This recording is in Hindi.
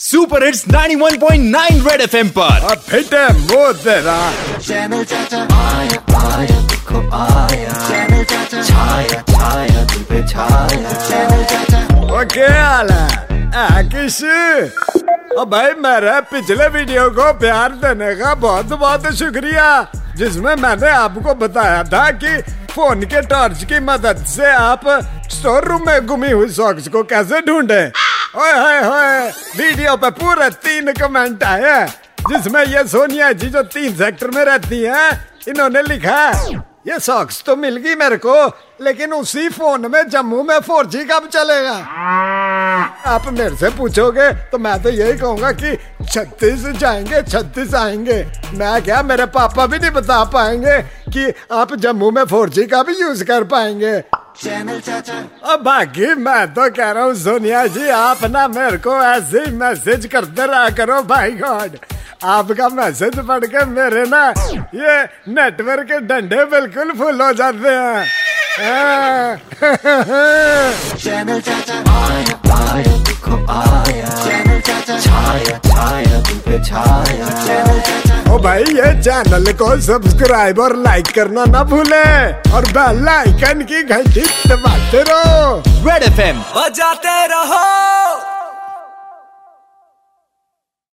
सुपर हिट्स 91.9 रेड एफएम पर अब फिट है वो तेरा चैनल चाचा आया आया देखो आया चैनल चाचा छाया छाया तुम पे छाया चैनल चाचा वो क्या हाल है? आ, किस? ओ भाई मेरे पिछले वीडियो को प्यार देने का बहुत बहुत शुक्रिया जिसमें मैंने आपको बताया था कि फ़ोन के टॉर्च की मदद से आप स्टोर रूम में घुमी हुई सॉक्स को कैसे ढूंढे। ओए होए होए वीडियो पे पूरे तीन कमेंट आए जिसमें ये सोनिया जी जो तीन सेक्टर में रहती हैं, इन्होंने लिखा ये सॉक्स तो मिल गई मेरे को, लेकिन उसी फ़ोन में जम्मू में फोर जी कब चलेगा? आप मेरे से पूछोगे तो मैं तो यही कहूँगा कि छत्तीस जाएँगे, छत्तीस आएँगे। मैं क्या, मेरे पापा भी नहीं बता पाएँगे कि आप जम्मू में फोर जी का भी यूज़ कर पाएँगे? चैनल चाचा अब बाकी मैं तो कह रहा हूँ सोनिया जी आप ना मेरे को ऐसे ही मैसेज करते रहा करो भाई गॉड आपका मैसेज पढ़ के मेरे ना ये नेटवर्क के डंडे बिल्कुल फुल हो जाते हैं। चैनल चाचा आया आया देखो आया ओ भाई, ये चैनल को सब्सक्राइब और लाइक करना ना भूले और बेल आइकन की घंटी दबाते रहो। रेड एफएम बजाते रहो।